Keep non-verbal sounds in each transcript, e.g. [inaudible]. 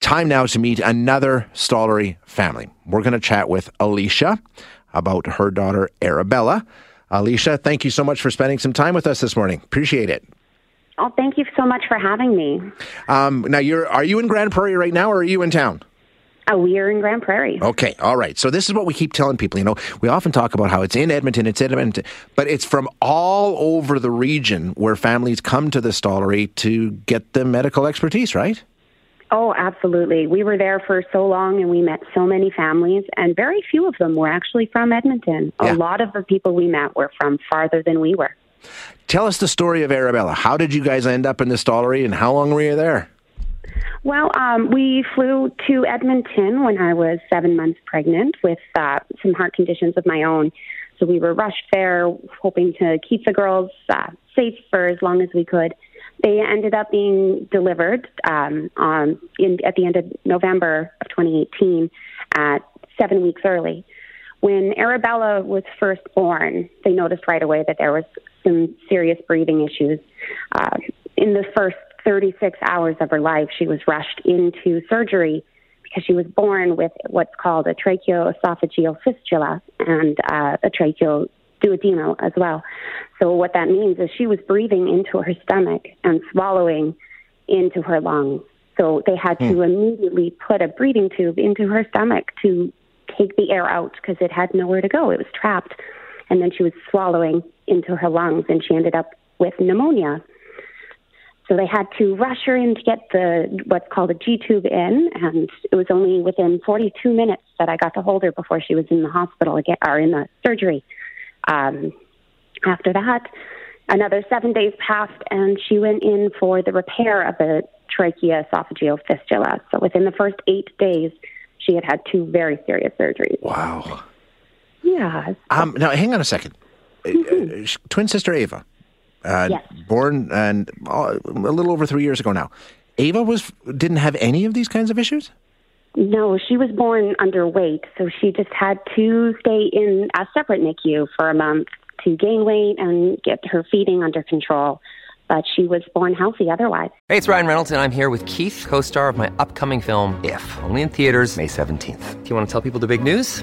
Time now to meet another Stollery family. We're going to chat with Alicia about her daughter Arabella. Alicia, thank you so much for spending some time with us this morning. Appreciate it. Oh, thank you so much for having me. Um, now, you're are you in Grande Prairie right now, or are you in town? Uh, we are in Grande Prairie. Okay, all right. So this is what we keep telling people. You know, we often talk about how it's in Edmonton, it's in Edmonton, but it's from all over the region where families come to the Stollery to get the medical expertise, right? Oh, absolutely. We were there for so long and we met so many families, and very few of them were actually from Edmonton. Yeah. A lot of the people we met were from farther than we were. Tell us the story of Arabella. How did you guys end up in the Stollery, and how long were you there? Well, um, we flew to Edmonton when I was seven months pregnant with uh, some heart conditions of my own. So we were rushed there, hoping to keep the girls uh, safe for as long as we could. They ended up being delivered um, on in, at the end of November of 2018, at seven weeks early. When Arabella was first born, they noticed right away that there was some serious breathing issues. Uh, in the first 36 hours of her life, she was rushed into surgery because she was born with what's called a tracheoesophageal fistula and uh, a tracheal duodenal as well. So what that means is she was breathing into her stomach and swallowing into her lungs. So they had to hmm. immediately put a breathing tube into her stomach to take the air out because it had nowhere to go. It was trapped. And then she was swallowing into her lungs and she ended up with pneumonia. So they had to rush her in to get the what's called a G tube in, and it was only within 42 minutes that I got to hold her before she was in the hospital again or in the surgery. Um, after that, another seven days passed, and she went in for the repair of the trachea esophageal fistula. So within the first eight days, she had had two very serious surgeries. Wow. Yeah. Um, now, hang on a second. Uh, uh, twin sister Ava, uh, Yes. born and uh, a little over three years ago now. Ava was didn't have any of these kinds of issues. No, she was born underweight, so she just had to stay in a separate NICU for a month to gain weight and get her feeding under control. But she was born healthy otherwise. Hey, it's Ryan Reynolds, and I'm here with Keith, co star of my upcoming film, If, only in theaters, May 17th. Do you want to tell people the big news?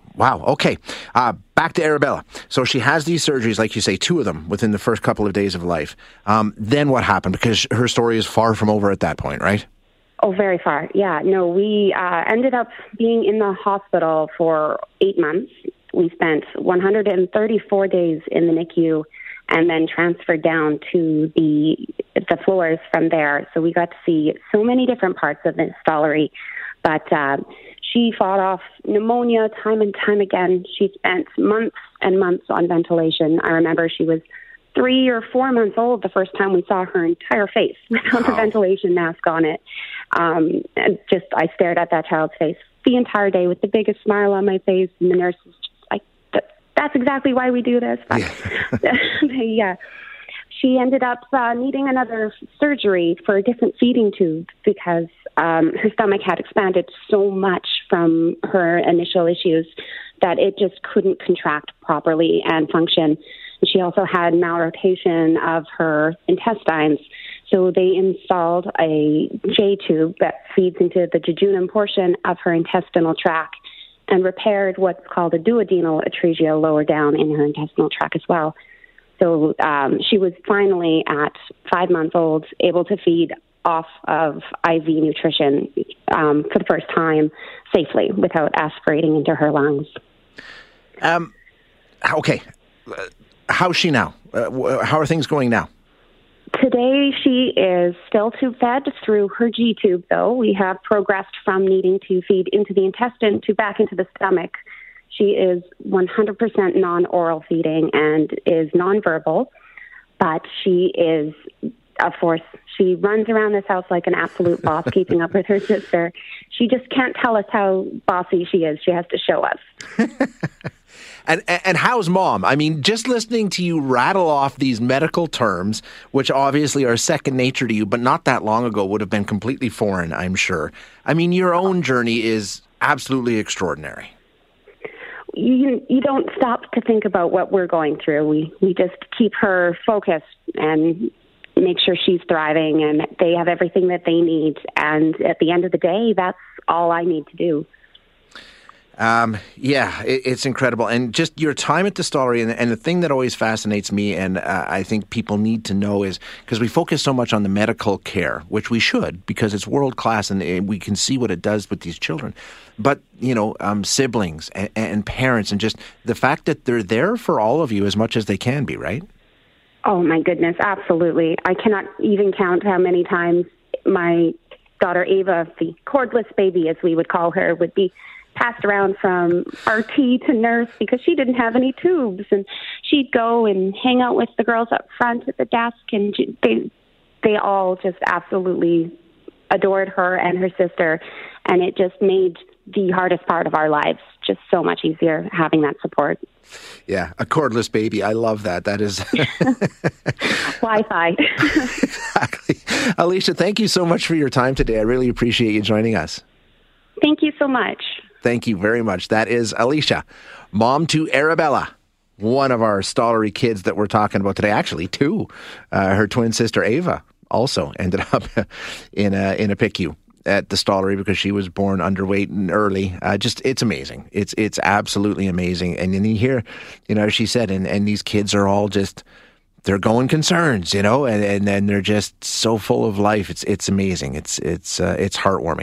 Wow. Okay. Uh, back to Arabella. So she has these surgeries, like you say, two of them within the first couple of days of life. Um, then what happened? Because her story is far from over at that point, right? Oh, very far. Yeah, no, we uh, ended up being in the hospital for eight months. We spent 134 days in the NICU and then transferred down to the the floors from there. So we got to see so many different parts of the Stollery. But uh, she fought off pneumonia time and time again. She spent months and months on ventilation. I remember she was three or four months old the first time we saw her entire face [laughs] without the ventilation mask on it. Um, and just I stared at that child's face the entire day with the biggest smile on my face, and the nurse was just like, "Th- "That's exactly why we do this." [laughs] But, yeah. She ended up uh, needing another surgery for a different feeding tube because um, her stomach had expanded so much from her initial issues that it just couldn't contract properly and function. She also had malrotation of her intestines. So they installed a J tube that feeds into the jejunum portion of her intestinal tract and repaired what's called a duodenal atresia lower down in her intestinal tract as well. So um, she was finally at five months old able to feed off of IV nutrition um, for the first time safely without aspirating into her lungs. Um, okay, how's she now? Uh, how are things going now? Today, she is still tube fed through her G tube, though. We have progressed from needing to feed into the intestine to back into the stomach. She is 100% non oral feeding and is nonverbal, but she is a force. She runs around this house like an absolute boss, [laughs] keeping up with her sister. She just can't tell us how bossy she is. She has to show us. [laughs] And, and how's mom? I mean, just listening to you rattle off these medical terms, which obviously are second nature to you, but not that long ago would have been completely foreign, I'm sure. I mean, your own journey is absolutely extraordinary. You you don't stop to think about what we're going through. We we just keep her focused and make sure she's thriving and they have everything that they need. And at the end of the day, that's all I need to do. Um, yeah, it, it's incredible. And just your time at the Stollery, and, and the thing that always fascinates me, and uh, I think people need to know is because we focus so much on the medical care, which we should, because it's world class and, and we can see what it does with these children. But, you know, um, siblings and, and parents, and just the fact that they're there for all of you as much as they can be, right? Oh, my goodness, absolutely. I cannot even count how many times my daughter Ava, the cordless baby, as we would call her, would be passed around from RT to nurse because she didn't have any tubes, and she'd go and hang out with the girls up front at the desk, and they they all just absolutely adored her and her sister, and it just made the hardest part of our lives just so much easier having that support. Yeah, a cordless baby. I love that. That is [laughs] Wi-Fi. [laughs] [laughs] exactly. Alicia, thank you so much for your time today. I really appreciate you joining us. Thank you so much. Thank you very much. That is Alicia, mom to Arabella, one of our Stollery kids that we're talking about today. Actually, two. Uh, her twin sister Ava also ended up in a in a PICU at the Stollery because she was born underweight and early. Uh, just it's amazing. It's it's absolutely amazing. And then you hear, you know, she said, and and these kids are all just they're going concerns, you know, and and then they're just so full of life. It's it's amazing. It's it's uh, it's heartwarming.